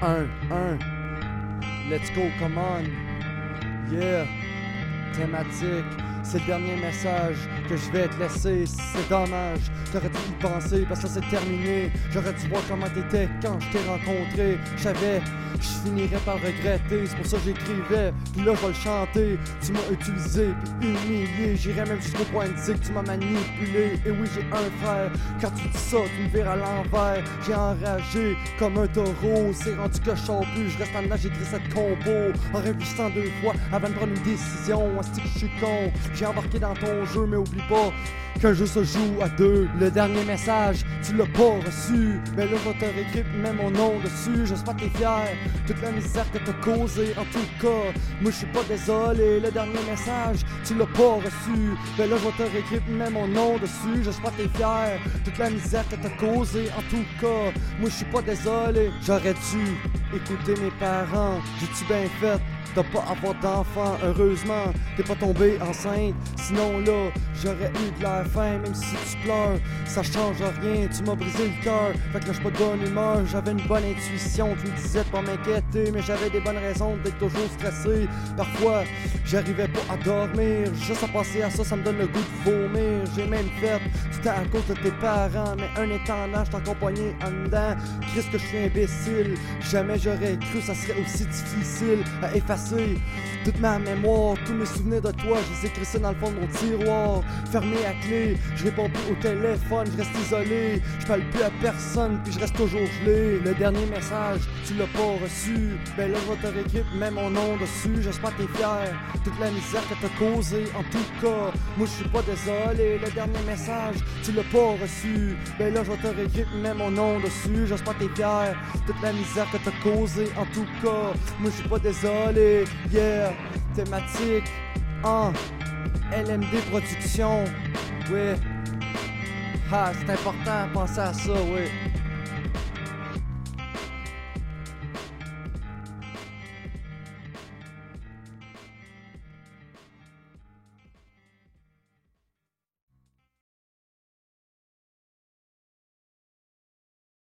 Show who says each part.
Speaker 1: 1, 1. Let's go, come on. Yeah. Thématique. C'est le dernier message que je vais te laisser. C'est dommage. T'aurais dû y penser parce que c'est terminé. J'aurais dû voir comment t'étais quand je t'ai rencontré. Je savais je finirais par regretter, c'est pour ça que j'écrivais, puis là je vais le chanter. Tu m'as utilisé, puis humilié, j'irais même jusqu'au point de dire que tu m'as manipulé. Et oui, j'ai un frère, quand tu dis ça, tu me vires à l'envers. J'ai enragé comme un taureau, c'est rendu que je plus, je reste en âge, j'écris cette combo. En réfléchissant deux fois avant de prendre une décision, que je suis con? J'ai embarqué dans ton jeu, mais oublie pas qu'un jeu se joue à deux. Le dernier message, tu l'as pas reçu. Mais là, je te mets mon nom dessus. J'espère que t'es fier. Toute la misère que t'as causé, en tout cas. Moi, je suis pas désolé. Le dernier message, tu l'as pas reçu. Mais là, je te mets mon nom dessus. J'espère que t'es fier. Toute la misère que t'as causé, en tout cas. Moi, je suis pas désolé. J'aurais dû écouter mes parents. J'ai-tu bien fait? T'as pas avoir d'enfant, heureusement, t'es pas tombé enceinte. Sinon là, j'aurais eu de l'air faim, même si tu pleures, ça change rien, tu m'as brisé le cœur. Fait que là, pas de bonne humeur, j'avais une bonne intuition, tu me disais de pas m'inquiéter, mais j'avais des bonnes raisons d'être toujours stressé. Parfois, j'arrivais pas à dormir, juste à penser à ça, ça me donne le goût de vomir. J'ai même fait, c'était à cause de tes parents, mais un étant là, je en dedans. Qu'est-ce que je suis imbécile, jamais j'aurais cru ça serait aussi difficile à effacer toute ma mémoire, tous mes souvenirs de toi, je les ai crissés dans le fond de mon tiroir, fermé à clé, je réponds plus au téléphone, je reste isolé, je parle plus à personne, puis je reste toujours gelé. Le dernier message, tu l'as pas reçu, ben là je vais te réécrire, mets mon nom dessus, j'espère que t'es fier, toute la misère que t'as causée, en tout cas, moi je suis pas désolé. Le dernier message, tu l'as pas reçu, ben là je vais te réécrire, mets mon nom dessus, j'espère que t'es fier, toute la misère que t'as causée, en tout cas, moi je suis pas désolé yeah, thématique, en LMD Production, ouais. Ah, c'est important, penser à ça, ouais.